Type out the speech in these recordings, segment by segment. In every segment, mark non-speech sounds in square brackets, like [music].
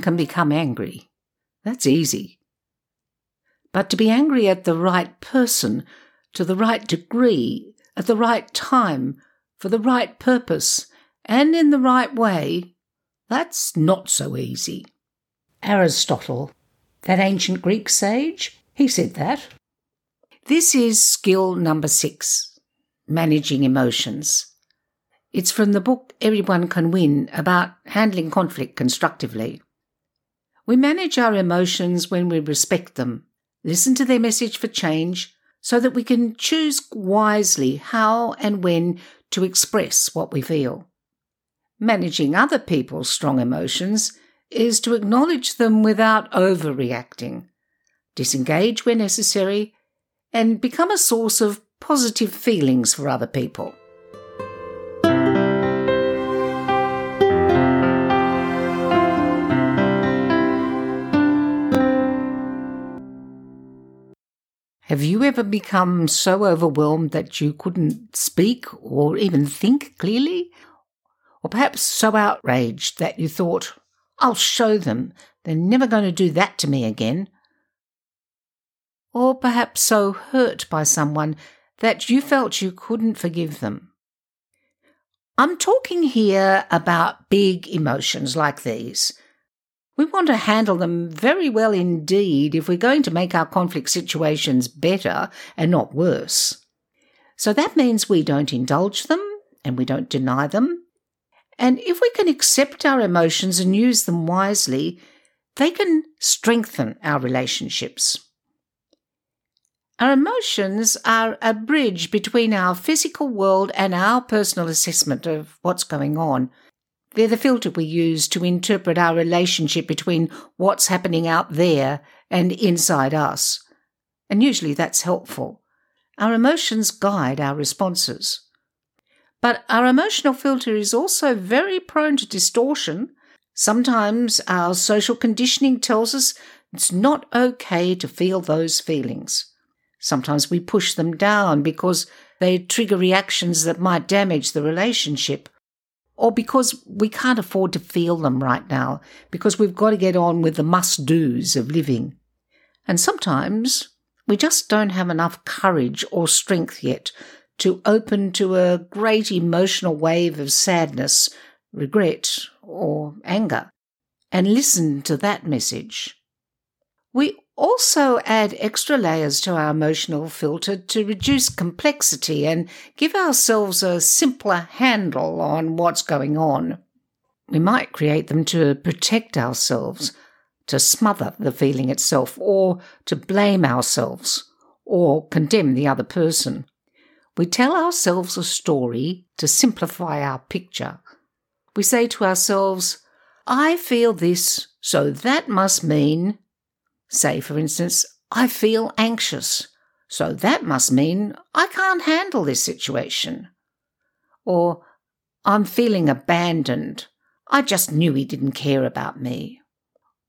can become angry. That's easy. But to be angry at the right person, to the right degree, at the right time, for the right purpose, and in the right way, that's not so easy. Aristotle, that ancient Greek sage, he said that. This is skill number six managing emotions. It's from the book Everyone Can Win about handling conflict constructively. We manage our emotions when we respect them, listen to their message for change, so that we can choose wisely how and when to express what we feel. Managing other people's strong emotions is to acknowledge them without overreacting, disengage where necessary, and become a source of positive feelings for other people. Have you ever become so overwhelmed that you couldn't speak or even think clearly? Or perhaps so outraged that you thought, I'll show them, they're never going to do that to me again? Or perhaps so hurt by someone that you felt you couldn't forgive them? I'm talking here about big emotions like these we want to handle them very well indeed if we're going to make our conflict situations better and not worse. So that means we don't indulge them and we don't deny them. And if we can accept our emotions and use them wisely, they can strengthen our relationships. Our emotions are a bridge between our physical world and our personal assessment of what's going on they're the filter we use to interpret our relationship between what's happening out there and inside us. And usually that's helpful. Our emotions guide our responses. But our emotional filter is also very prone to distortion. Sometimes our social conditioning tells us it's not okay to feel those feelings. Sometimes we push them down because they trigger reactions that might damage the relationship or because we can't afford to feel them right now, because we've got to get on with the must do's of living. And sometimes we just don't have enough courage or strength yet to open to a great emotional wave of sadness, regret, or anger, and listen to that message. We also add extra layers to our emotional filter to reduce complexity and give ourselves a simpler handle on what's going on. We might create them to protect ourselves, to smother the feeling itself, or to blame ourselves, or condemn the other person. We tell ourselves a story to simplify our picture. We say to ourselves, I feel this, so that must mean Say, for instance, I feel anxious, so that must mean I can't handle this situation. Or, I'm feeling abandoned. I just knew he didn't care about me.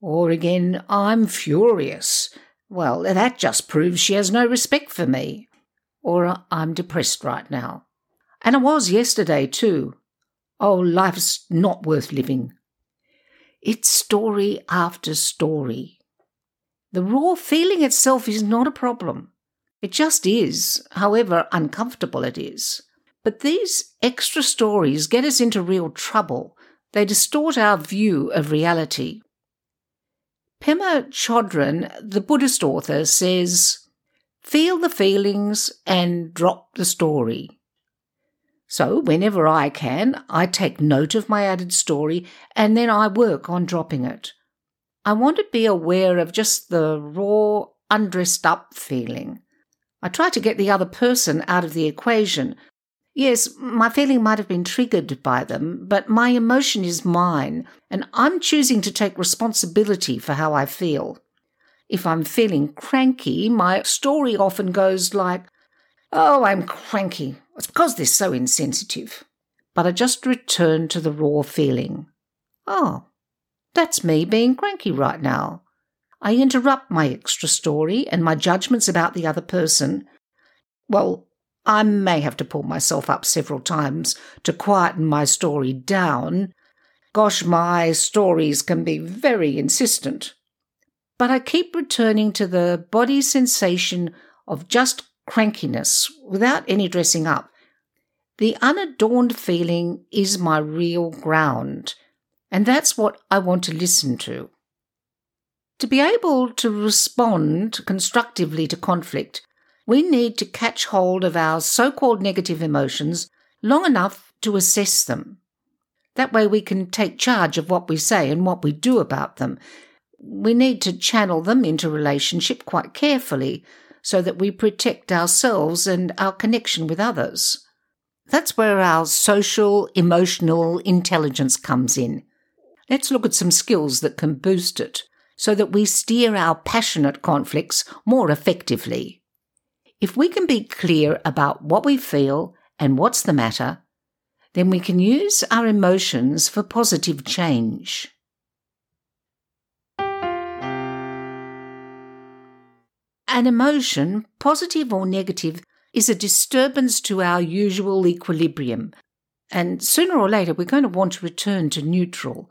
Or again, I'm furious. Well, that just proves she has no respect for me. Or I'm depressed right now. And I was yesterday too. Oh, life's not worth living. It's story after story. The raw feeling itself is not a problem. It just is, however uncomfortable it is. But these extra stories get us into real trouble. They distort our view of reality. Pema Chodron, the Buddhist author, says, Feel the feelings and drop the story. So, whenever I can, I take note of my added story and then I work on dropping it. I want to be aware of just the raw, undressed up feeling. I try to get the other person out of the equation. Yes, my feeling might have been triggered by them, but my emotion is mine, and I'm choosing to take responsibility for how I feel. If I'm feeling cranky, my story often goes like, Oh, I'm cranky. It's because they're so insensitive. But I just return to the raw feeling. Oh, that's me being cranky right now. I interrupt my extra story and my judgments about the other person. Well, I may have to pull myself up several times to quieten my story down, Gosh, my stories can be very insistent. But I keep returning to the body sensation of just crankiness without any dressing up. The unadorned feeling is my real ground, and that's what I want to listen to. To be able to respond constructively to conflict, we need to catch hold of our so called negative emotions long enough to assess them. That way, we can take charge of what we say and what we do about them. We need to channel them into relationship quite carefully so that we protect ourselves and our connection with others. That's where our social, emotional intelligence comes in. Let's look at some skills that can boost it so that we steer our passionate conflicts more effectively. If we can be clear about what we feel and what's the matter, then we can use our emotions for positive change. An emotion, positive or negative, is a disturbance to our usual equilibrium, and sooner or later we're going to want to return to neutral.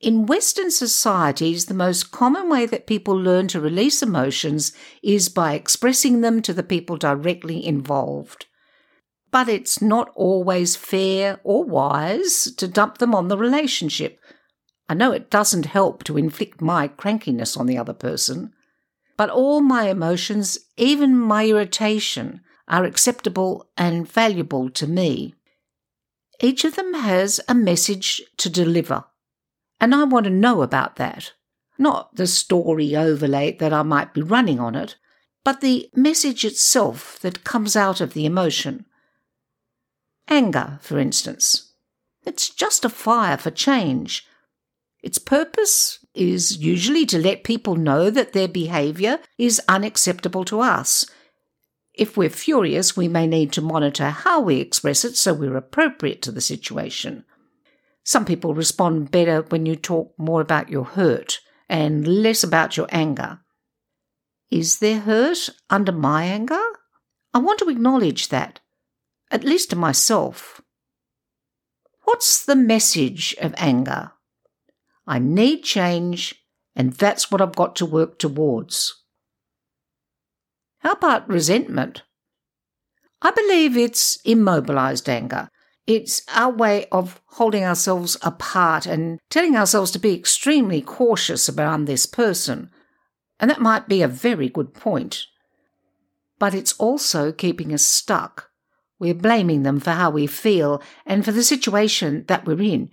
In Western societies, the most common way that people learn to release emotions is by expressing them to the people directly involved. But it's not always fair or wise to dump them on the relationship. I know it doesn't help to inflict my crankiness on the other person, but all my emotions, even my irritation, are acceptable and valuable to me. Each of them has a message to deliver. And I want to know about that. Not the story overlay that I might be running on it, but the message itself that comes out of the emotion. Anger, for instance. It's just a fire for change. Its purpose is usually to let people know that their behaviour is unacceptable to us. If we're furious, we may need to monitor how we express it so we're appropriate to the situation. Some people respond better when you talk more about your hurt and less about your anger. Is there hurt under my anger? I want to acknowledge that, at least to myself. What's the message of anger? I need change, and that's what I've got to work towards. How about resentment? I believe it's immobilized anger. It's our way of holding ourselves apart and telling ourselves to be extremely cautious around this person. And that might be a very good point. But it's also keeping us stuck. We're blaming them for how we feel and for the situation that we're in.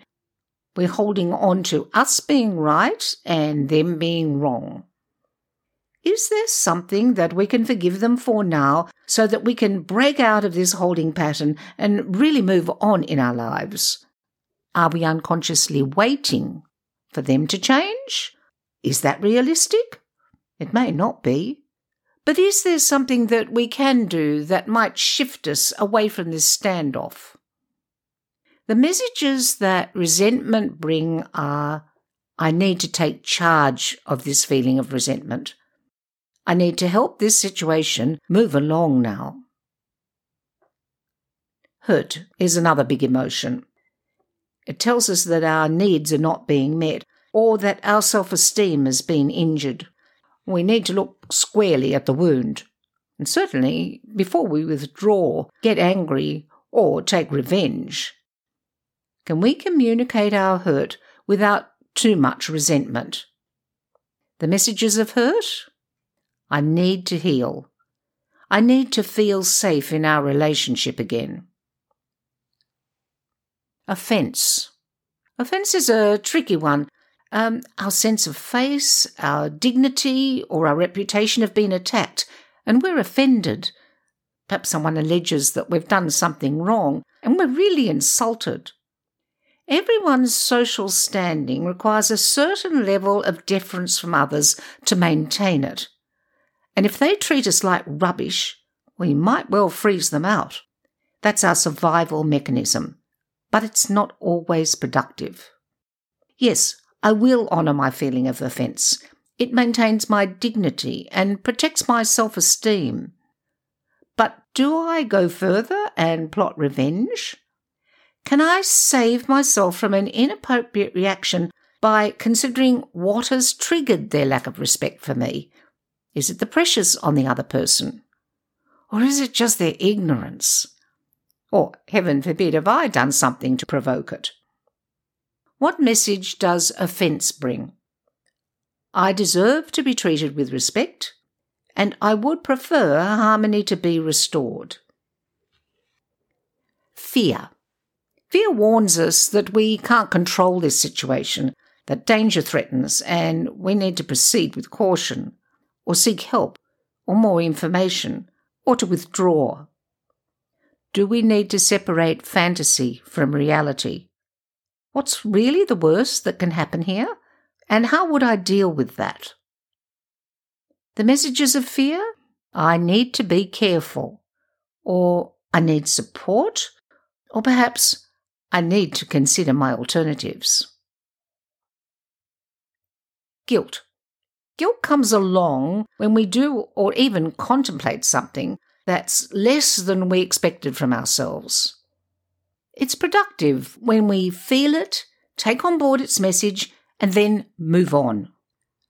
We're holding on to us being right and them being wrong. Is there something that we can forgive them for now so that we can break out of this holding pattern and really move on in our lives? Are we unconsciously waiting for them to change? Is that realistic? It may not be. But is there something that we can do that might shift us away from this standoff? The messages that resentment bring are I need to take charge of this feeling of resentment. I need to help this situation move along now. Hurt is another big emotion. It tells us that our needs are not being met or that our self esteem has been injured. We need to look squarely at the wound. And certainly, before we withdraw, get angry, or take revenge, can we communicate our hurt without too much resentment? The messages of hurt I need to heal. I need to feel safe in our relationship again. Offence. Offence is a tricky one. Um, our sense of face, our dignity, or our reputation have been attacked, and we're offended. Perhaps someone alleges that we've done something wrong, and we're really insulted. Everyone's social standing requires a certain level of deference from others to maintain it. And if they treat us like rubbish, we might well freeze them out. That's our survival mechanism. But it's not always productive. Yes, I will honour my feeling of offence. It maintains my dignity and protects my self esteem. But do I go further and plot revenge? Can I save myself from an inappropriate reaction by considering what has triggered their lack of respect for me? Is it the pressures on the other person? Or is it just their ignorance? Or, heaven forbid, have I done something to provoke it? What message does offence bring? I deserve to be treated with respect, and I would prefer harmony to be restored. Fear. Fear warns us that we can't control this situation, that danger threatens, and we need to proceed with caution, or seek help, or more information, or to withdraw. Do we need to separate fantasy from reality? What's really the worst that can happen here? And how would I deal with that? The messages of fear? I need to be careful. Or I need support. Or perhaps I need to consider my alternatives. Guilt. Guilt comes along when we do or even contemplate something that's less than we expected from ourselves. It's productive when we feel it, take on board its message, and then move on.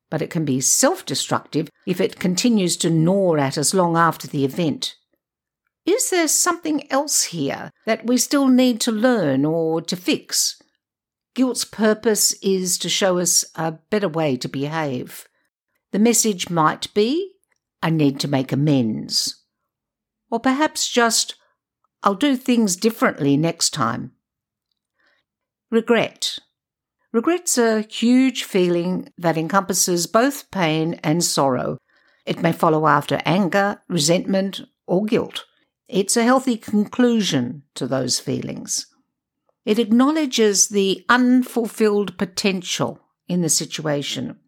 But it can be self destructive if it continues to gnaw at us long after the event. Is there something else here that we still need to learn or to fix? Guilt's purpose is to show us a better way to behave. The message might be, I need to make amends. Or perhaps just, I'll do things differently next time. Regret. Regret's a huge feeling that encompasses both pain and sorrow. It may follow after anger, resentment, or guilt. It's a healthy conclusion to those feelings. It acknowledges the unfulfilled potential in the situation.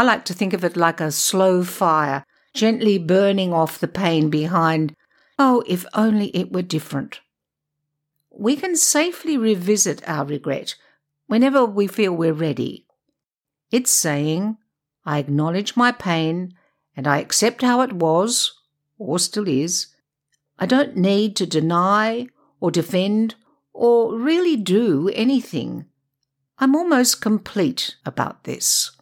I like to think of it like a slow fire, gently burning off the pain behind, oh, if only it were different. We can safely revisit our regret whenever we feel we're ready. It's saying, I acknowledge my pain and I accept how it was, or still is. I don't need to deny or defend or really do anything. I'm almost complete about this.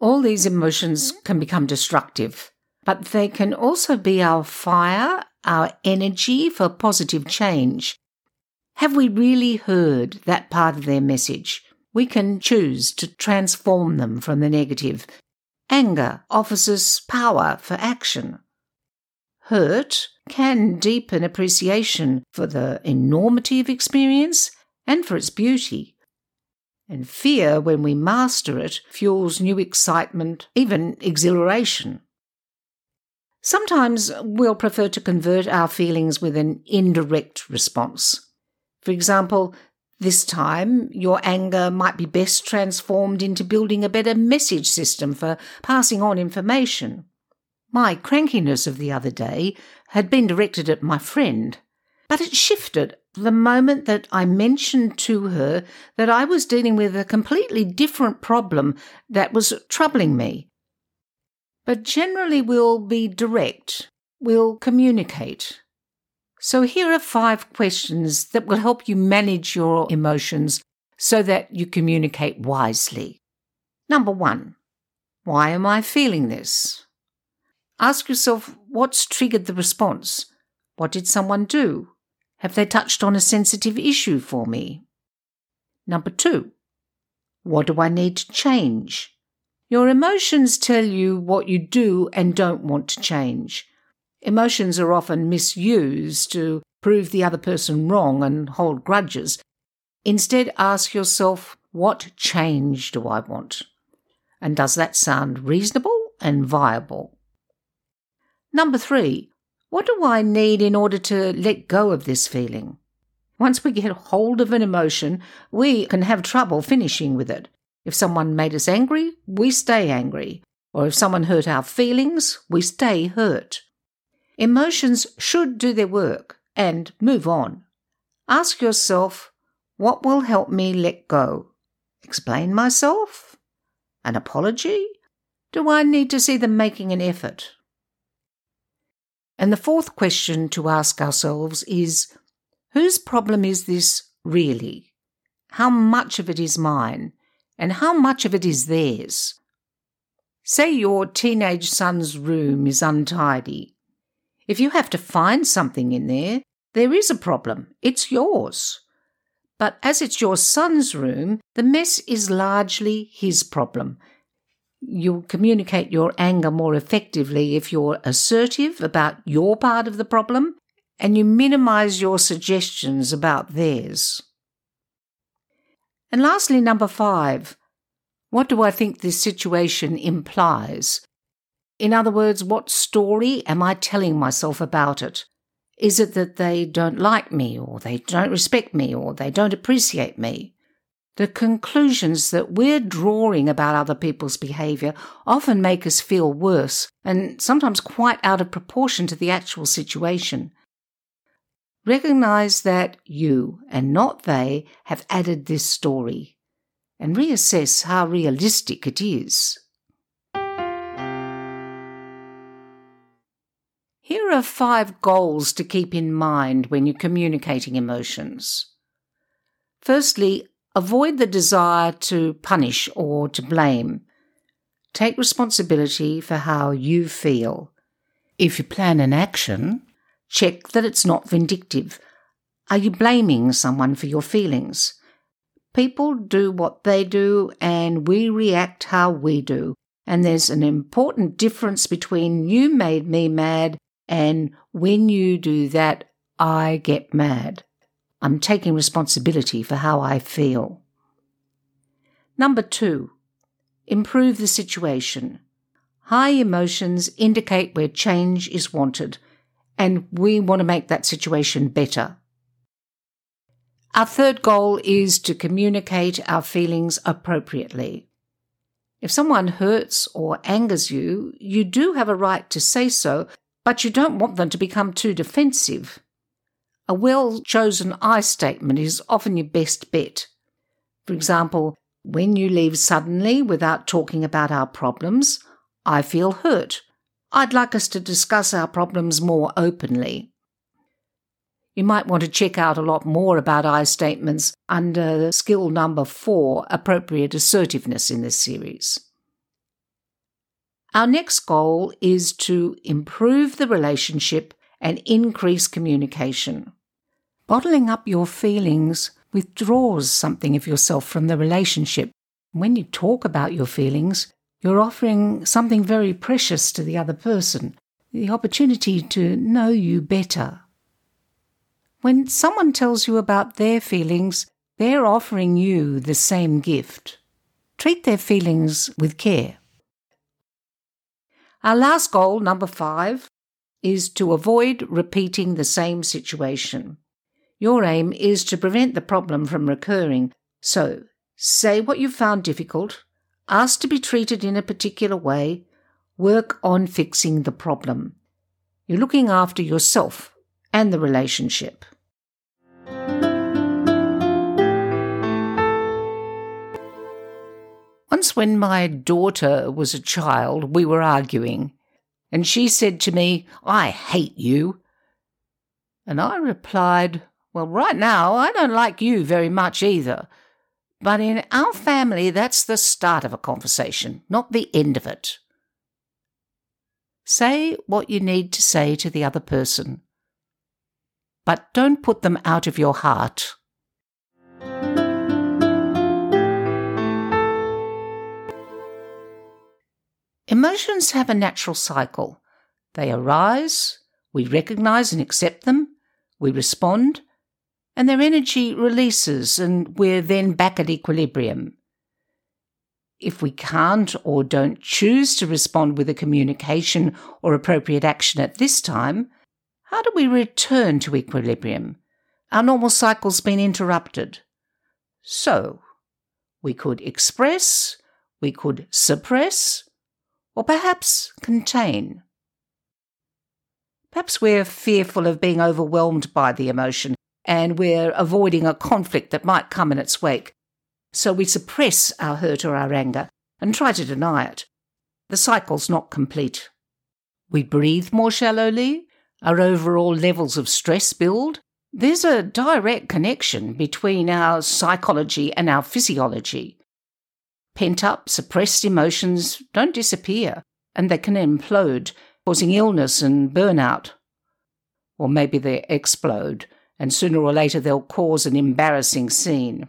All these emotions mm-hmm. can become destructive, but they can also be our fire our energy for positive change. Have we really heard that part of their message? We can choose to transform them from the negative. Anger offers us power for action. Hurt can deepen appreciation for the enormity of experience and for its beauty. And fear, when we master it, fuels new excitement, even exhilaration. Sometimes we'll prefer to convert our feelings with an indirect response. For example, this time your anger might be best transformed into building a better message system for passing on information. My crankiness of the other day had been directed at my friend, but it shifted the moment that I mentioned to her that I was dealing with a completely different problem that was troubling me but generally we'll be direct, we'll communicate. So here are five questions that will help you manage your emotions so that you communicate wisely. Number one, why am I feeling this? Ask yourself what's triggered the response? What did someone do? Have they touched on a sensitive issue for me? Number two, what do I need to change? Your emotions tell you what you do and don't want to change. Emotions are often misused to prove the other person wrong and hold grudges. Instead, ask yourself, what change do I want? And does that sound reasonable and viable? Number three, what do I need in order to let go of this feeling? Once we get hold of an emotion, we can have trouble finishing with it. If someone made us angry, we stay angry. Or if someone hurt our feelings, we stay hurt. Emotions should do their work and move on. Ask yourself, what will help me let go? Explain myself? An apology? Do I need to see them making an effort? And the fourth question to ask ourselves is whose problem is this really? How much of it is mine? And how much of it is theirs? Say your teenage son's room is untidy. If you have to find something in there, there is a problem. It's yours. But as it's your son's room, the mess is largely his problem. You'll communicate your anger more effectively if you're assertive about your part of the problem and you minimize your suggestions about theirs. And lastly, number five, what do I think this situation implies? In other words, what story am I telling myself about it? Is it that they don't like me, or they don't respect me, or they don't appreciate me? The conclusions that we're drawing about other people's behaviour often make us feel worse, and sometimes quite out of proportion to the actual situation. Recognise that you, and not they, have added this story, and reassess how realistic it is. Here are five goals to keep in mind when you're communicating emotions. Firstly, avoid the desire to punish or to blame. Take responsibility for how you feel. If you plan an action, check that it's not vindictive. Are you blaming someone for your feelings? People do what they do, and we react how we do. And there's an important difference between you made me mad and when you do that, I get mad. I'm taking responsibility for how I feel. Number two, improve the situation. High emotions indicate where change is wanted, and we want to make that situation better. Our third goal is to communicate our feelings appropriately. If someone hurts or angers you, you do have a right to say so, but you don't want them to become too defensive. A well chosen I statement is often your best bet. For example, when you leave suddenly without talking about our problems, I feel hurt. I'd like us to discuss our problems more openly. You might want to check out a lot more about I statements under skill number four, appropriate assertiveness in this series. Our next goal is to improve the relationship and increase communication. Bottling up your feelings withdraws something of yourself from the relationship. When you talk about your feelings, you're offering something very precious to the other person the opportunity to know you better. When someone tells you about their feelings, they're offering you the same gift. Treat their feelings with care. Our last goal, number five, is to avoid repeating the same situation. Your aim is to prevent the problem from recurring. So, say what you found difficult, ask to be treated in a particular way, work on fixing the problem. You're looking after yourself and the relationship. Once, when my daughter was a child, we were arguing, and she said to me, I hate you. And I replied, Well, right now, I don't like you very much either. But in our family, that's the start of a conversation, not the end of it. Say what you need to say to the other person, but don't put them out of your heart Emotions have a natural cycle. They arise, we recognize and accept them, we respond, and their energy releases, and we're then back at equilibrium. If we can't or don't choose to respond with a communication or appropriate action at this time, how do we return to equilibrium? Our normal cycle's been interrupted. So, we could express, we could suppress, or perhaps contain. Perhaps we're fearful of being overwhelmed by the emotion and we're avoiding a conflict that might come in its wake. So we suppress our hurt or our anger and try to deny it. The cycle's not complete. We breathe more shallowly, our overall levels of stress build. There's a direct connection between our psychology and our physiology. Pent up, suppressed emotions don't disappear, and they can implode, causing illness and burnout. Or maybe they explode, and sooner or later they'll cause an embarrassing scene.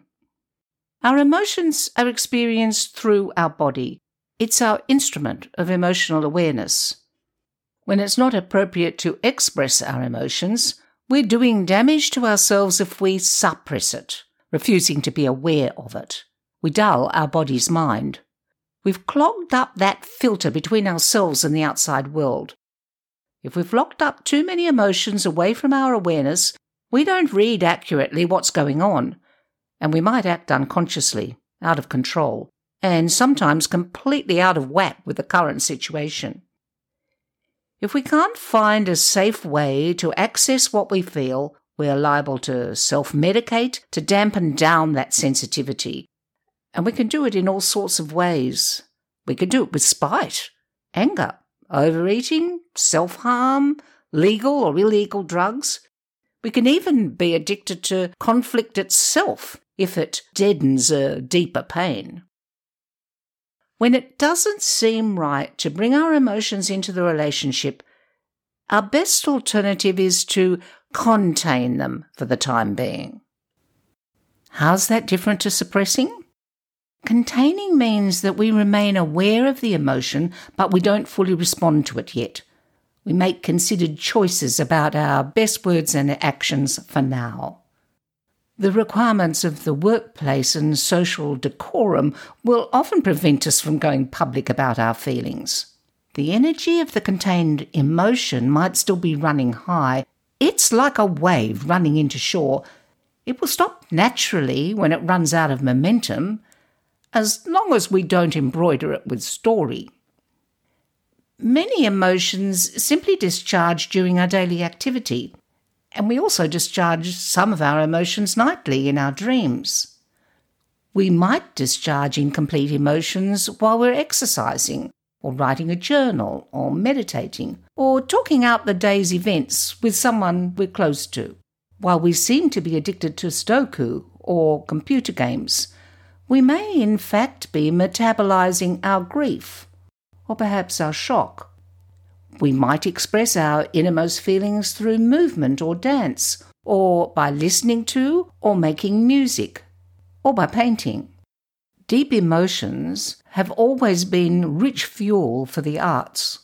Our emotions are experienced through our body. It's our instrument of emotional awareness. When it's not appropriate to express our emotions, we're doing damage to ourselves if we suppress it, refusing to be aware of it. We dull our body's mind. We've clogged up that filter between ourselves and the outside world. If we've locked up too many emotions away from our awareness, we don't read accurately what's going on, and we might act unconsciously, out of control, and sometimes completely out of whack with the current situation. If we can't find a safe way to access what we feel, we're liable to self medicate to dampen down that sensitivity. And we can do it in all sorts of ways. We can do it with spite, anger, overeating, self harm, legal or illegal drugs. We can even be addicted to conflict itself if it deadens a deeper pain. When it doesn't seem right to bring our emotions into the relationship, our best alternative is to contain them for the time being. How's that different to suppressing? Containing means that we remain aware of the emotion, but we don't fully respond to it yet. We make considered choices about our best words and actions for now. The requirements of the workplace and social decorum will often prevent us from going public about our feelings. The energy of the contained emotion might still be running high. It's like a wave running into shore. It will stop naturally when it runs out of momentum, as long as we don't embroider it with story. Many emotions simply discharge during our daily activity and we also discharge some of our emotions nightly in our dreams. We might discharge incomplete emotions while we're exercising, or writing a journal, or meditating, or talking out the day's events with someone we're close to. While we seem to be addicted to Sudoku or computer games, we may in fact be metabolizing our grief, or perhaps our shock we might express our innermost feelings through movement or dance, or by listening to or making music, or by painting. Deep emotions have always been rich fuel for the arts.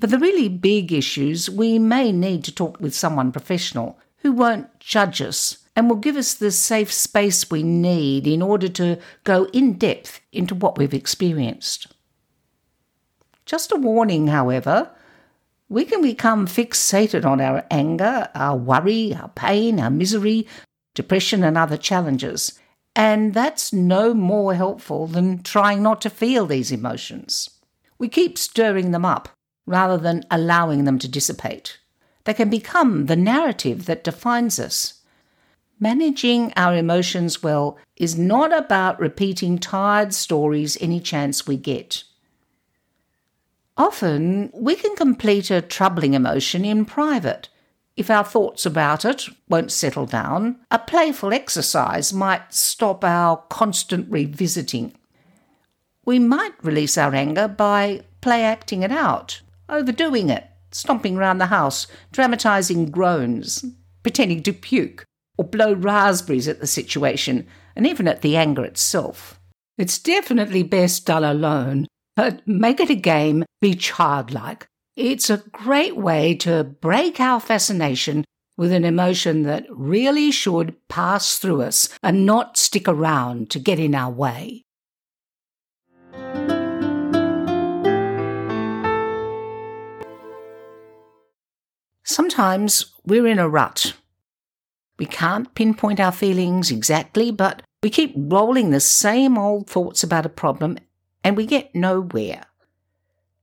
For the really big issues, we may need to talk with someone professional who won't judge us and will give us the safe space we need in order to go in depth into what we've experienced. Just a warning, however, we can become fixated on our anger, our worry, our pain, our misery, depression, and other challenges. And that's no more helpful than trying not to feel these emotions. We keep stirring them up rather than allowing them to dissipate. They can become the narrative that defines us. Managing our emotions well is not about repeating tired stories any chance we get. Often we can complete a troubling emotion in private. If our thoughts about it won't settle down, a playful exercise might stop our constant revisiting. We might release our anger by play acting it out, overdoing it, stomping round the house, dramatising groans, pretending to puke, or blow raspberries at the situation, and even at the anger itself. It's definitely best done alone but make it a game, be childlike. It's a great way to break our fascination with an emotion that really should pass through us and not stick around to get in our way. Sometimes we're in a rut. We can't pinpoint our feelings exactly, but we keep rolling the same old thoughts about a problem and we get nowhere.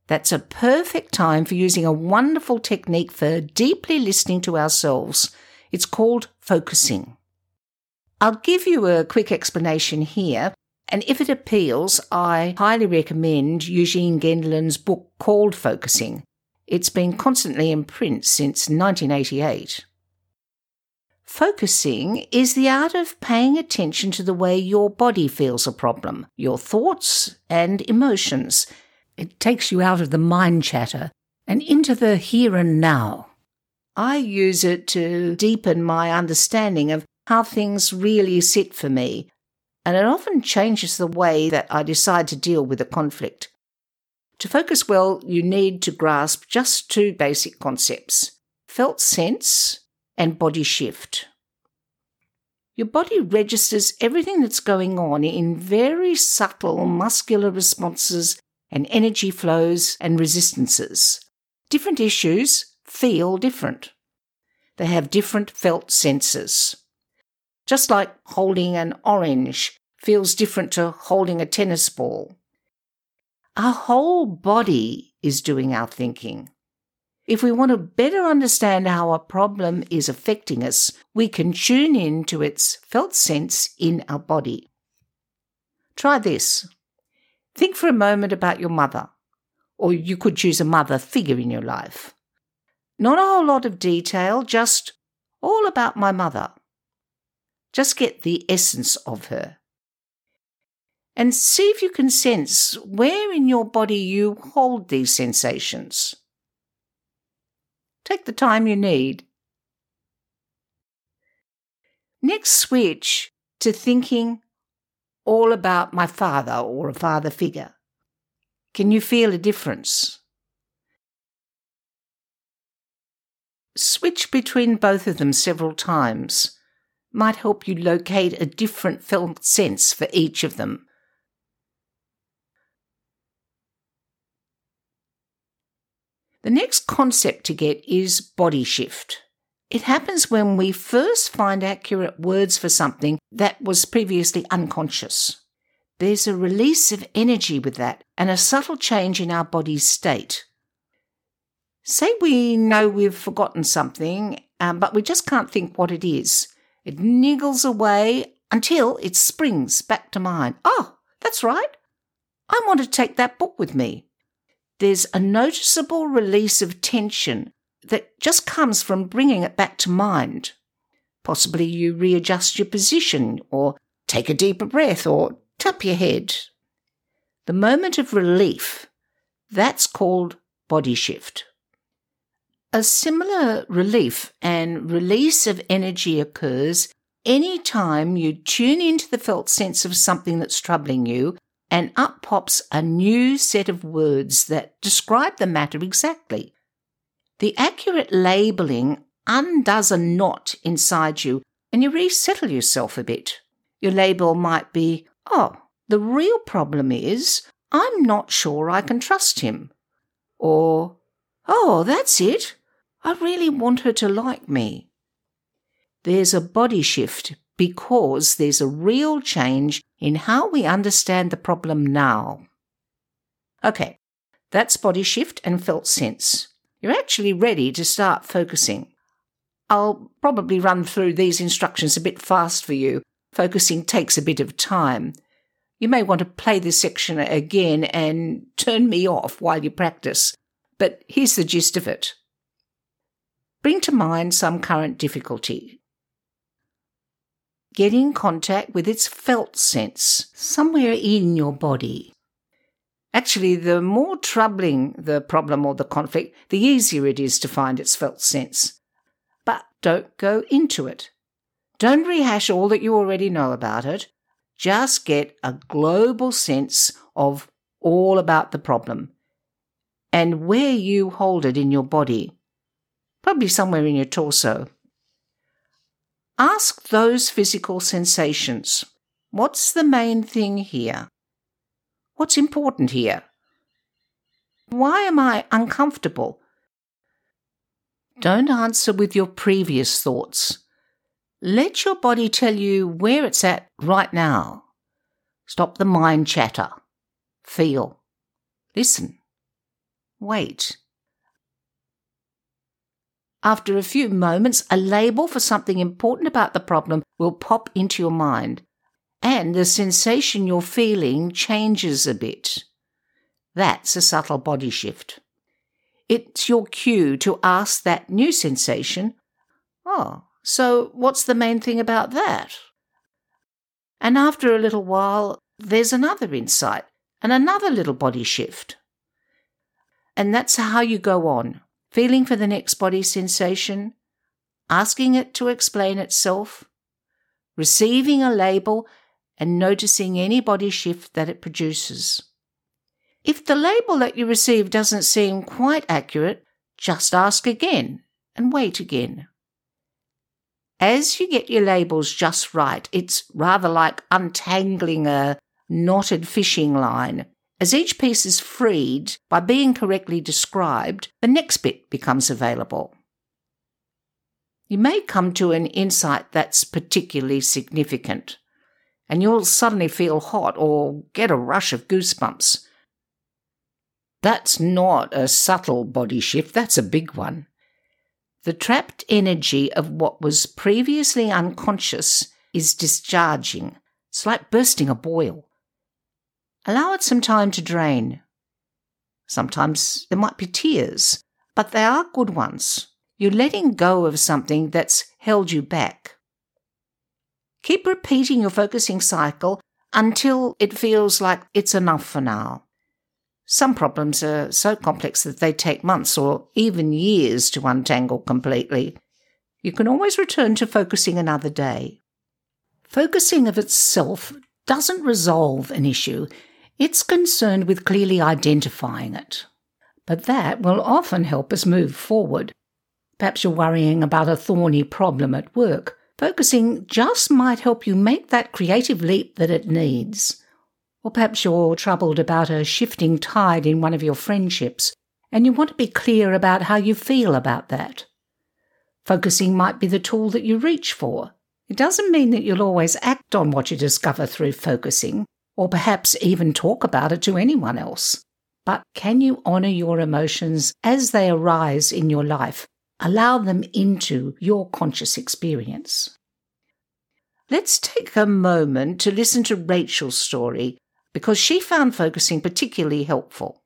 That's a perfect time for using a wonderful technique for deeply listening to ourselves. It's called focusing. I'll give you a quick explanation here, and if it appeals, I highly recommend Eugene Gendlin's book called Focusing. It's been constantly in print since 1988. Focusing is the art of paying attention to the way your body feels a problem, your thoughts and emotions. It takes you out of the mind chatter and into the here and now. I use it to deepen my understanding of how things really sit for me, and it often changes the way that I decide to deal with a conflict. To focus well, you need to grasp just two basic concepts felt sense and body shift. Your body registers everything that's going on in very subtle muscular responses and energy flows and resistances. Different issues feel different. They have different felt senses. Just like holding an orange feels different to holding a tennis ball. Our whole body is doing our thinking. If we want to better understand how a problem is affecting us, we can tune in to its felt sense in our body. Try this. Think for a moment about your mother, or you could choose a mother figure in your life. Not a whole lot of detail, just all about my mother. Just get the essence of her. And see if you can sense where in your body you hold these sensations. Take the time you need. Next, switch to thinking all about my father or a father figure. Can you feel a difference? Switch between both of them several times. Might help you locate a different felt sense for each of them. The next concept to get is body shift. It happens when we first find accurate words for something that was previously unconscious. There's a release of energy with that and a subtle change in our body's state. Say we know we've forgotten something, um, but we just can't think what it is. It niggles away until it springs back to mind. Oh, that's right. I want to take that book with me. There's a noticeable release of tension that just comes from bringing it back to mind. Possibly you readjust your position, or take a deeper breath, or tap your head. The moment of relief, that's called body shift. A similar relief and release of energy occurs any time you tune into the felt sense of something that's troubling you and up pops a new set of words that describe the matter exactly. The accurate labeling undoes a knot inside you and you resettle yourself a bit. Your label might be, Oh, the real problem is I'm not sure I can trust him. Or, Oh, that's it. I really want her to like me. There's a body shift because there's a real change in how we understand the problem now. Okay, that's body shift and felt sense. You're actually ready to start focusing. I'll probably run through these instructions a bit fast for you. Focusing takes a bit of time. You may want to play this section again and [laughs] turn me off while you practice, but here's the gist of it. Bring to mind some current difficulty. Get in contact with its felt sense somewhere in your body. Actually, the more troubling the problem or the conflict, the easier it is to find its felt sense. But don't go into it. Don't rehash all that you already know about it. Just get a global sense of all about the problem and where you hold it in your body probably somewhere in your torso. Ask those physical sensations what's the main thing here? What's important here? Why am I uncomfortable? Don't answer with your previous thoughts. Let your body tell you where it's at right now. Stop the mind chatter. Feel. Listen. Wait. After a few moments, a label for something important about the problem will pop into your mind, and the sensation you're feeling changes a bit. That's a subtle body shift. it's your cue to ask that new sensation, Oh, so what's the main thing about that? And after a little while, there's another insight and another little body shift. And that's how you go on, feeling for the next body sensation, asking it to explain itself, receiving a label, and noticing any body shift that it produces. If the label that you receive doesn't seem quite accurate, just ask again and wait again. As you get your labels just right, it's rather like untangling a knotted fishing line. As each piece is freed by being correctly described, the next bit becomes available. You may come to an insight that's particularly significant, and you'll suddenly feel hot or get a rush of goosebumps. That's not a subtle body shift, that's a big one. The trapped energy of what was previously unconscious is discharging. It's like bursting a boil. Allow it some time to drain. Sometimes there might be tears, but they are good ones. You're letting go of something that's held you back. Keep repeating your focusing cycle until it feels like it's enough for now. Some problems are so complex that they take months or even years to untangle completely. You can always return to focusing another day. Focusing of itself doesn't resolve an issue, it's concerned with clearly identifying it. But that will often help us move forward. Perhaps you're worrying about a thorny problem at work. Focusing just might help you make that creative leap that it needs. Or perhaps you're troubled about a shifting tide in one of your friendships, and you want to be clear about how you feel about that. Focusing might be the tool that you reach for. It doesn't mean that you'll always act on what you discover through focusing, or perhaps even talk about it to anyone else. But can you honour your emotions as they arise in your life? Allow them into your conscious experience. Let's take a moment to listen to Rachel's story because she found focusing particularly helpful.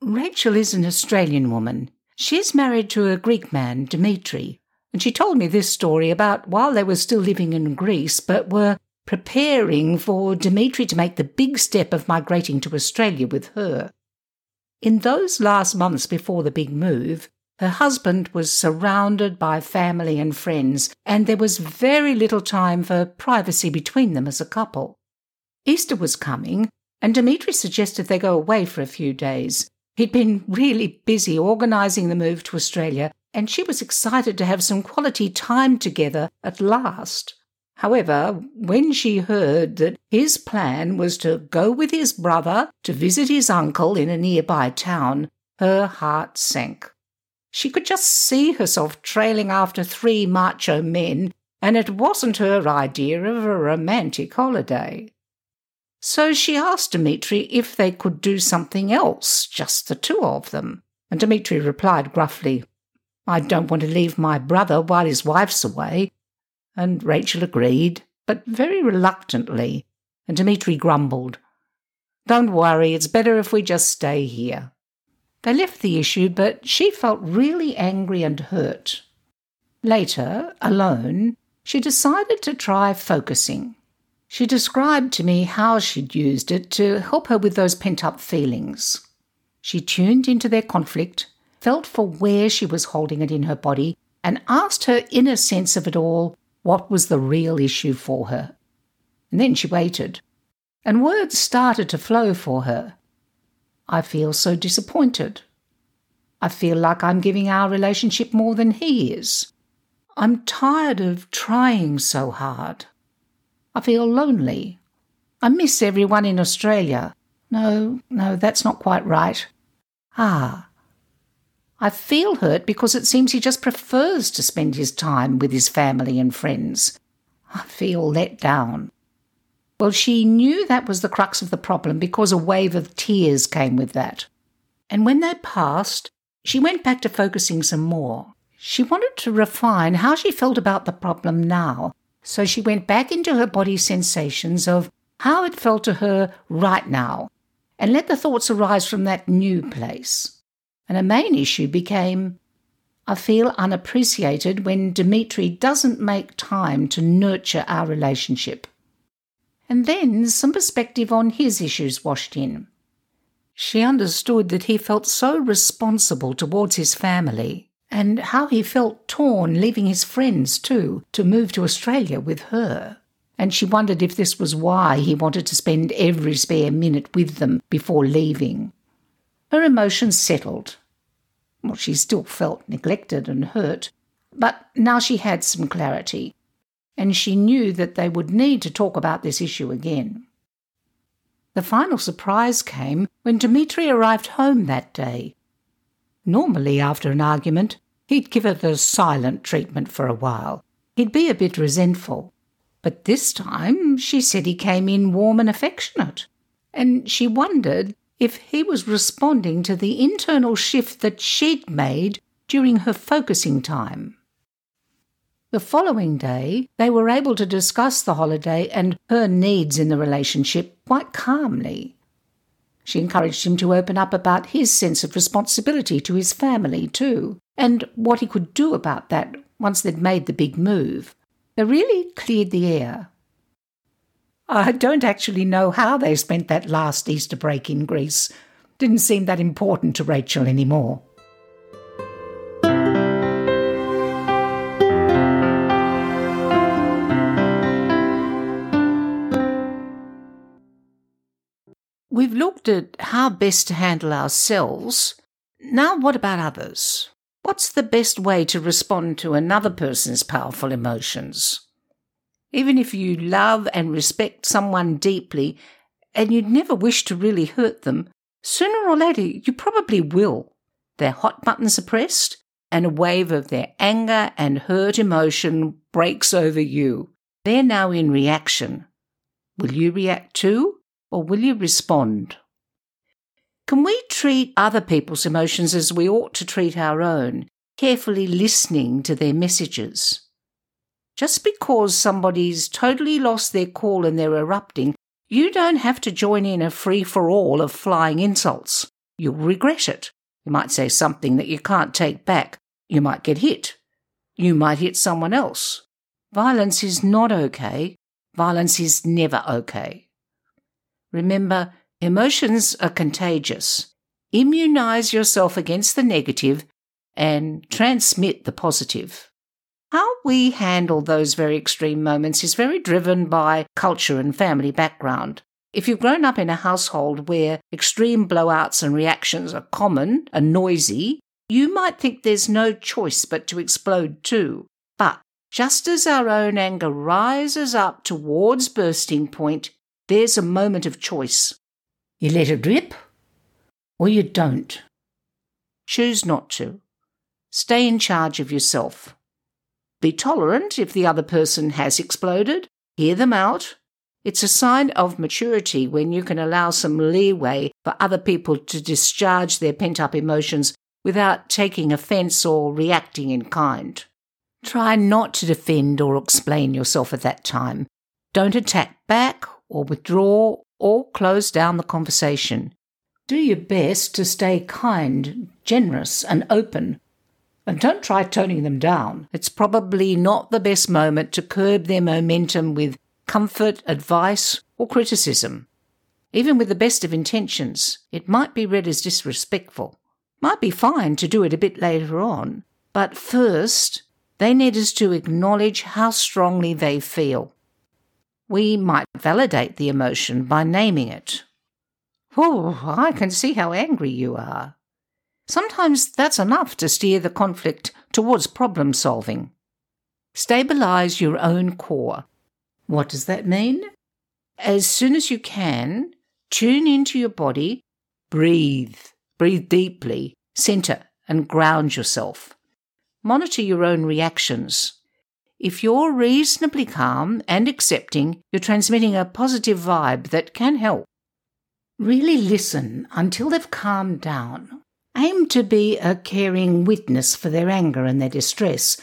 Rachel is an Australian woman. She is married to a Greek man, Dimitri, and she told me this story about while they were still living in Greece but were preparing for Dimitri to make the big step of migrating to Australia with her. In those last months before the big move, her husband was surrounded by family and friends, and there was very little time for privacy between them as a couple. Easter was coming, and Dimitri suggested they go away for a few days. He'd been really busy organising the move to Australia, and she was excited to have some quality time together at last. However, when she heard that his plan was to go with his brother to visit his uncle in a nearby town, her heart sank. She could just see herself trailing after three macho men, and it wasn't her idea of a romantic holiday. So she asked Dmitri if they could do something else, just the two of them. And Dmitri replied gruffly, I don't want to leave my brother while his wife's away. And Rachel agreed, but very reluctantly, and Dmitri grumbled, Don't worry, it's better if we just stay here. They left the issue, but she felt really angry and hurt. Later, alone, she decided to try focusing. She described to me how she'd used it to help her with those pent up feelings. She tuned into their conflict, felt for where she was holding it in her body, and asked her inner sense of it all what was the real issue for her. And then she waited, and words started to flow for her. I feel so disappointed. I feel like I'm giving our relationship more than he is. I'm tired of trying so hard. I feel lonely. I miss everyone in Australia. No, no, that's not quite right. Ah. I feel hurt because it seems he just prefers to spend his time with his family and friends. I feel let down. Well, she knew that was the crux of the problem because a wave of tears came with that. And when they passed, she went back to focusing some more. She wanted to refine how she felt about the problem now, So she went back into her body sensations of how it felt to her right now and let the thoughts arise from that new place. And a main issue became I feel unappreciated when Dimitri doesn't make time to nurture our relationship. And then some perspective on his issues washed in. She understood that he felt so responsible towards his family and how he felt torn leaving his friends too to move to Australia with her. And she wondered if this was why he wanted to spend every spare minute with them before leaving. Her emotions settled well, she still felt neglected and hurt, but now she had some clarity, and she knew that they would need to talk about this issue again. The final surprise came when Dmitri arrived home that day. Normally, after an argument, he'd give her the silent treatment for a while. He'd be a bit resentful. But this time, she said he came in warm and affectionate. And she wondered if he was responding to the internal shift that she'd made during her focusing time. The following day, they were able to discuss the holiday and her needs in the relationship quite calmly. She encouraged him to open up about his sense of responsibility to his family, too, and what he could do about that once they'd made the big move. They really cleared the air. I don't actually know how they spent that last Easter break in Greece. Didn't seem that important to Rachel anymore. We've looked at how best to handle ourselves. Now, what about others? What's the best way to respond to another person's powerful emotions? Even if you love and respect someone deeply and you'd never wish to really hurt them, sooner or later you probably will. Their hot buttons are pressed, and a wave of their anger and hurt emotion breaks over you. They're now in reaction. Will you react too, or will you respond? Can we treat other people's emotions as we ought to treat our own, carefully listening to their messages? Just because somebody's totally lost their cool and they're erupting, you don't have to join in a free for all of flying insults. You'll regret it. You might say something that you can't take back. You might get hit. You might hit someone else. Violence is not okay. Violence is never okay. Remember, emotions are contagious. Immunize yourself against the negative and transmit the positive. How we handle those very extreme moments is very driven by culture and family background. If you've grown up in a household where extreme blowouts and reactions are common and noisy, you might think there's no choice but to explode too. But just as our own anger rises up towards bursting point, there's a moment of choice. You let it rip, or you don't. Choose not to. Stay in charge of yourself. Be tolerant if the other person has exploded. Hear them out. It's a sign of maturity when you can allow some leeway for other people to discharge their pent up emotions without taking offence or reacting in kind. Try not to defend or explain yourself at that time. Don't attack back or withdraw or close down the conversation. Do your best to stay kind, generous, and open and don't try toning them down. It's probably not the best moment to curb their momentum with comfort, advice, or criticism. Even with the best of intentions, it might be read as disrespectful. Might be fine to do it a bit later on, but first, they need us to acknowledge how strongly they feel. We might validate the emotion by naming it. Oh, I can see how angry you are. Sometimes that's enough to steer the conflict towards problem solving. Stabilize your own core. What does that mean? As soon as you can, tune into your body, breathe, breathe deeply, center, and ground yourself. Monitor your own reactions. If you're reasonably calm and accepting, you're transmitting a positive vibe that can help. Really listen until they've calmed down aim to be a caring witness for their anger and their distress,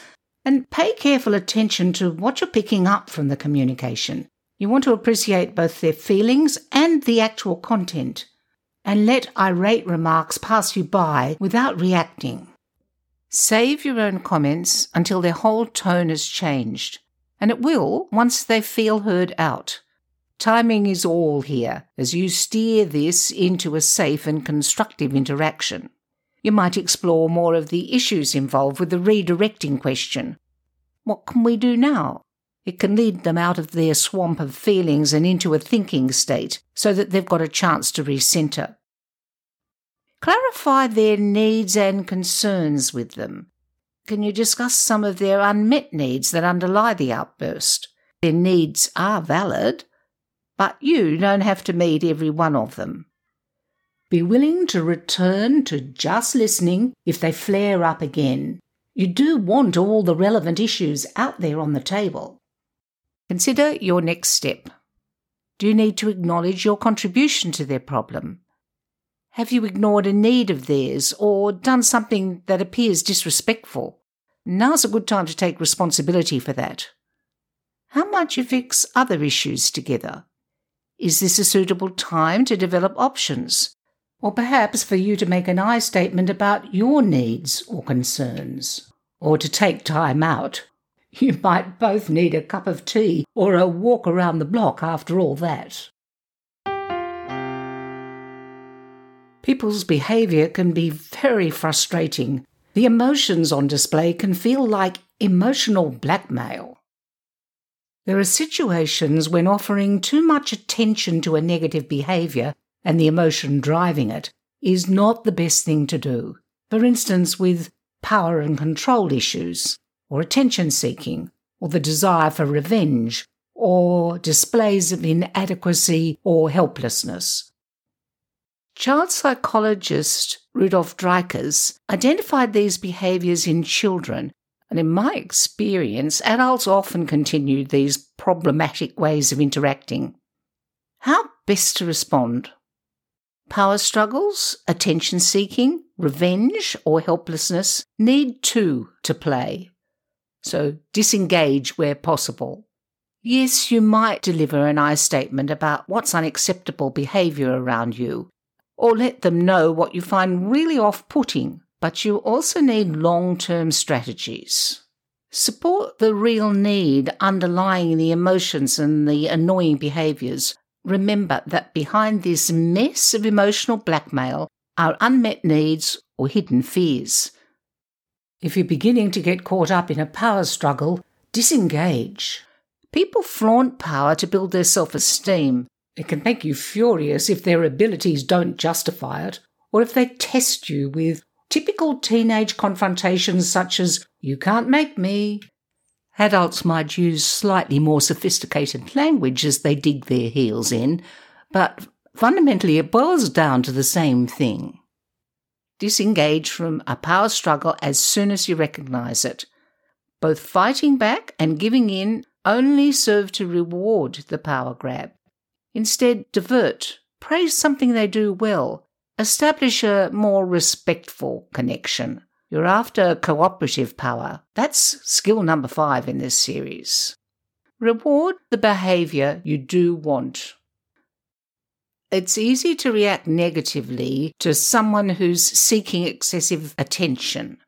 And pay careful attention to what you're picking up from the communication. You want to appreciate both their feelings and the actual content. And let irate remarks pass you by without reacting. Save your own comments until their whole tone has changed, and it will once they feel heard out. Timing is all here as you steer this into a safe and constructive interaction. You might explore more of the issues involved with the redirecting question. What can we do now? It can lead them out of their swamp of feelings and into a thinking state so that they've got a chance to recenter. Clarify their needs and concerns with them. Can you discuss some of their unmet needs that underlie the outburst? Their needs are valid, but you don't have to meet every one of them. Be willing to return to just listening if they flare up again. You do want all the relevant issues out there on the table. Consider your next step. Do you need to acknowledge your contribution to their problem? Have you ignored a need of theirs or done something that appears disrespectful? Now's a good time to take responsibility for that. How might you fix other issues together? Is this a suitable time to develop options? Or perhaps for you to make an I statement about your needs or concerns? Or to take time out? You might both need a cup of tea or a walk around the block after all that. People's behaviour can be very frustrating. The emotions on display can feel like emotional blackmail. There are situations when offering too much attention to a negative behaviour and the emotion driving it is not the best thing to do. For instance, with power and control issues, or attention seeking, or the desire for revenge, or displays of inadequacy or helplessness. Child psychologist Rudolf Dreikurs identified these behaviours in children, and in my experience, adults often continue these problematic ways of interacting. How best to respond? Power struggles, attention seeking, revenge, or helplessness need two to play. So disengage where possible. Yes, you might deliver an I statement about what's unacceptable behaviour around you, or let them know what you find really off putting, but you also need long term strategies. Support the real need underlying the emotions and the annoying behaviours. Remember that behind this mess of emotional blackmail are unmet needs or hidden fears. If you're beginning to get caught up in a power struggle, disengage. People flaunt power to build their self esteem, it can make you furious if their abilities don't justify it, or if they test you with typical teenage confrontations such as, You can't make me. Adults might use slightly more sophisticated language as they dig their heels in, but fundamentally it boils down to the same thing. Disengage from a power struggle as soon as you recognize it. Both fighting back and giving in only serve to reward the power grab. Instead, divert, praise something they do well, establish a more respectful connection. You're after cooperative power. That's skill number five in this series. Reward the behaviour you do want. It's easy to react negatively to someone who's seeking excessive attention.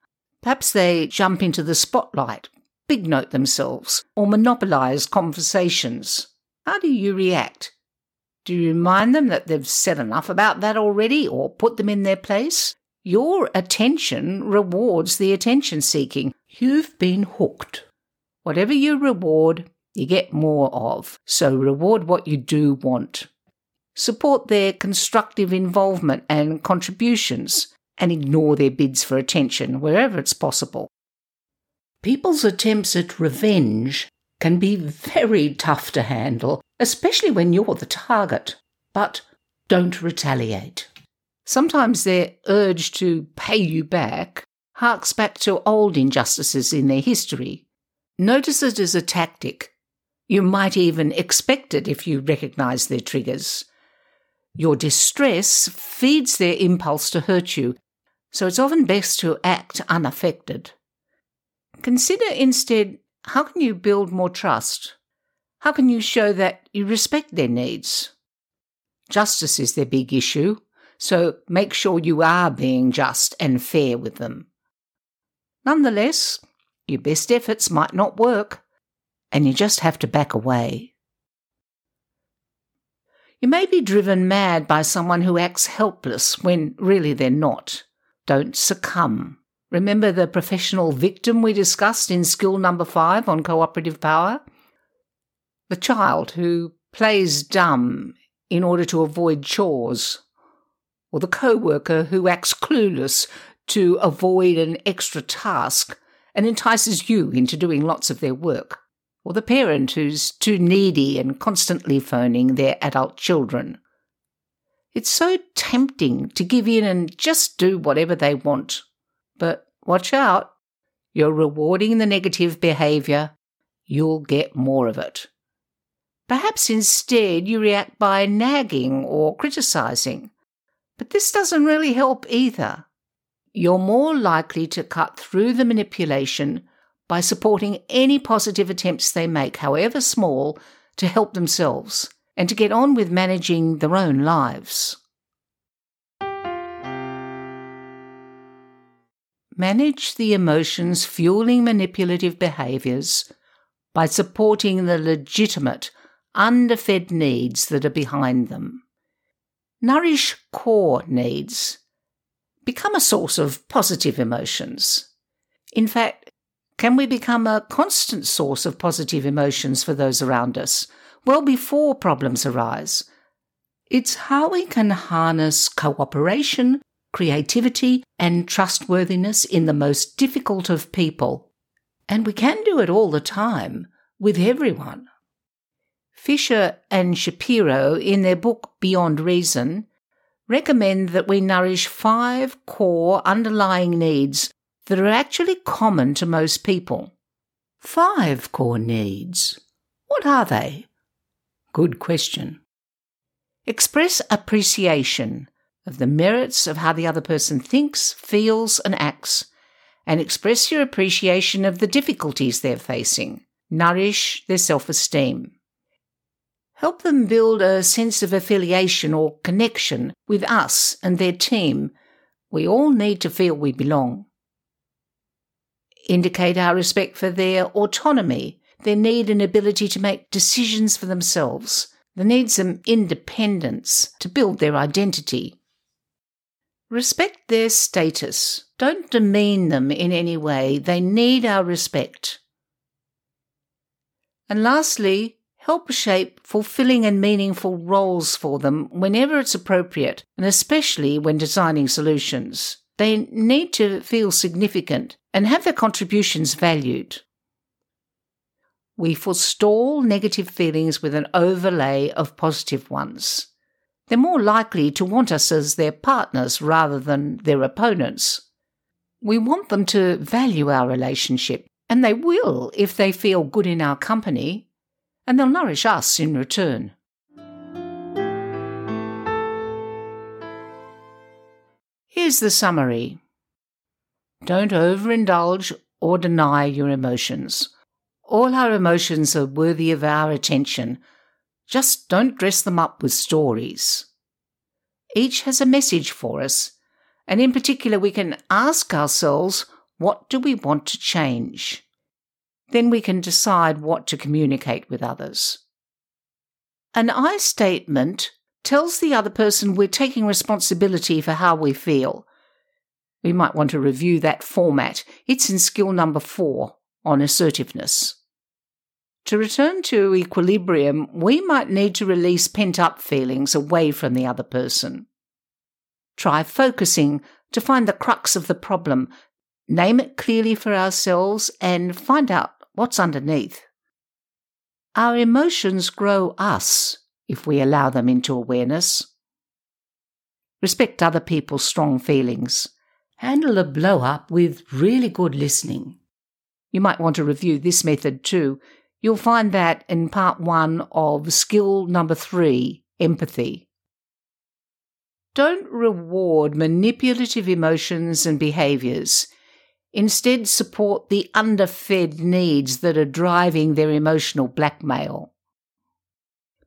Perhaps they jump into the spotlight, big note themselves, or monopolise conversations. How do you react? Do you remind them that they've said enough about that already or put them in their place? Your attention rewards the attention seeking. You've been hooked. Whatever you reward, you get more of. So reward what you do want. Support their constructive involvement and contributions and ignore their bids for attention wherever it's possible. People's attempts at revenge can be very tough to handle especially when you're the target. But don't retaliate. Sometimes their urge to pay you back harks back to old injustices in their history. Notice it as a tactic. You might even expect it if you recognize their triggers. Your distress feeds their impulse to hurt you, so it's often best to act unaffected. Consider instead how can you build more trust? How can you show that you respect their needs? Justice is their big issue, so make sure you are being just and fair with them. Nonetheless, your best efforts might not work, and you just have to back away. You may be driven mad by someone who acts helpless when really they're not. Don't succumb. Remember the professional victim we discussed in skill number five on cooperative power? The child who plays dumb in order to avoid chores, or the co worker who acts clueless to avoid an extra task and entices you into doing lots of their work or the parent who's too needy and constantly phoning their adult children. It's so tempting to give in and just do whatever they want. Watch out, you're rewarding the negative behaviour, you'll get more of it. Perhaps instead you react by nagging or criticising. But this doesn't really help either. You're more likely to cut through the manipulation by supporting any positive attempts they make, however small, to help themselves and to get on with managing their own lives. Manage the emotions fueling manipulative behaviours by supporting the legitimate, underfed needs that are behind them. Nourish core needs. Become a source of positive emotions. In fact, can we become a constant source of positive emotions for those around us, well before problems arise? It's how we can harness cooperation, creativity, and trustworthiness in the most difficult of people. And we can do it all the time, with everyone. Fisher and Shapiro, in their book Beyond Reason, recommend that we nourish five core underlying needs that are actually common to most people. Five core needs. What are they? Good question. Express appreciation of the merits of how the other person thinks, feels, and acts, and express your appreciation of the difficulties they're facing. Nourish their self esteem. Help them build a sense of affiliation or connection with us and their team. We all need to feel we belong indicate our respect for their autonomy, their need and ability to make decisions for themselves, the need some independence to build their identity. Respect their status. Don't demean them in any way. They need our respect. And lastly, help shape fulfilling and meaningful roles for them whenever it's appropriate, and especially when designing solutions. They need to feel significant and have their contributions valued. We forestall negative feelings with an overlay of positive ones. They're more likely to want us as their partners rather than their opponents. We want them to value our relationship, and they will if they feel good in our company, and they'll nourish us in return. Here's the summary Don't overindulge or deny your emotions. All our emotions are worthy of our attention. Just don't dress them up with stories. Each has a message for us, and in particular, we can ask ourselves what do we want to change? Then we can decide what to communicate with others. An I statement tells the other person we're taking responsibility for how we feel. We might want to review that format. It's in skill number four on assertiveness. To return to equilibrium, we might need to release pent up feelings away from the other person. Try focusing to find the crux of the problem, name it clearly for ourselves, and find out what's underneath. Our emotions grow us, if we allow them into awareness. Respect other people's strong feelings. Handle a blow up with really good listening. You might want to review this method too. You'll find that in part one of skill number three, empathy. Don't reward manipulative emotions and behaviors. Instead, support the underfed needs that are driving their emotional blackmail.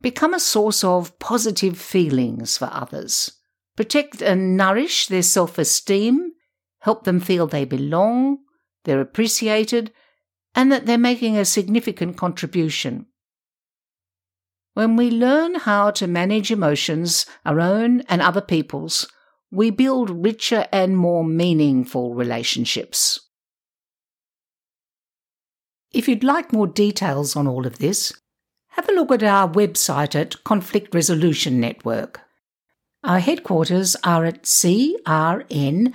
Become a source of positive feelings for others. Protect and nourish their self esteem. Help them feel they belong, they're appreciated, and that they're making a significant contribution. When we learn how to manage emotions, our own and other people's, we build richer and more meaningful relationships. If you'd like more details on all of this, have a look at our website at Conflict Resolution Network. Our headquarters are at crnhq.org.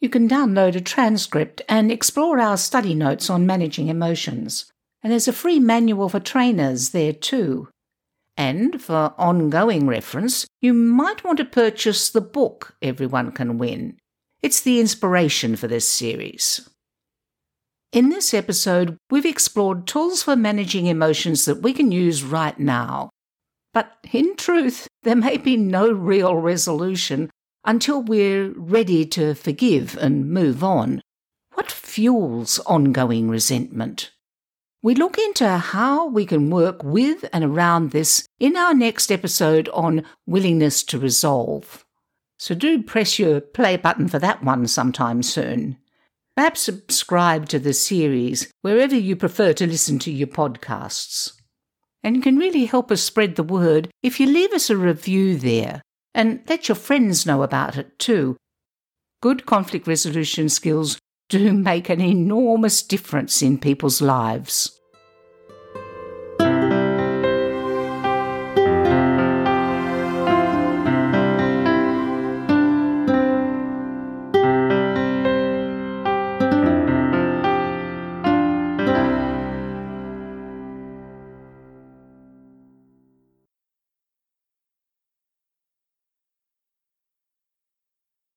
You can download a transcript and explore our study notes on managing emotions. And there's a free manual for trainers there too. And for ongoing reference, you might want to purchase the book Everyone Can Win. It's the inspiration for this series. In this episode, we've explored tools for managing emotions that we can use right now. But in truth, there may be no real resolution until we're ready to forgive and move on. What fuels ongoing resentment? We look into how we can work with and around this in our next episode on willingness to resolve. So do press your play button for that one sometime soon. Perhaps subscribe to the series wherever you prefer to listen to your podcasts. And you can really help us spread the word if you leave us a review there and let your friends know about it too. Good conflict resolution skills do [laughs] make an enormous difference in people's lives.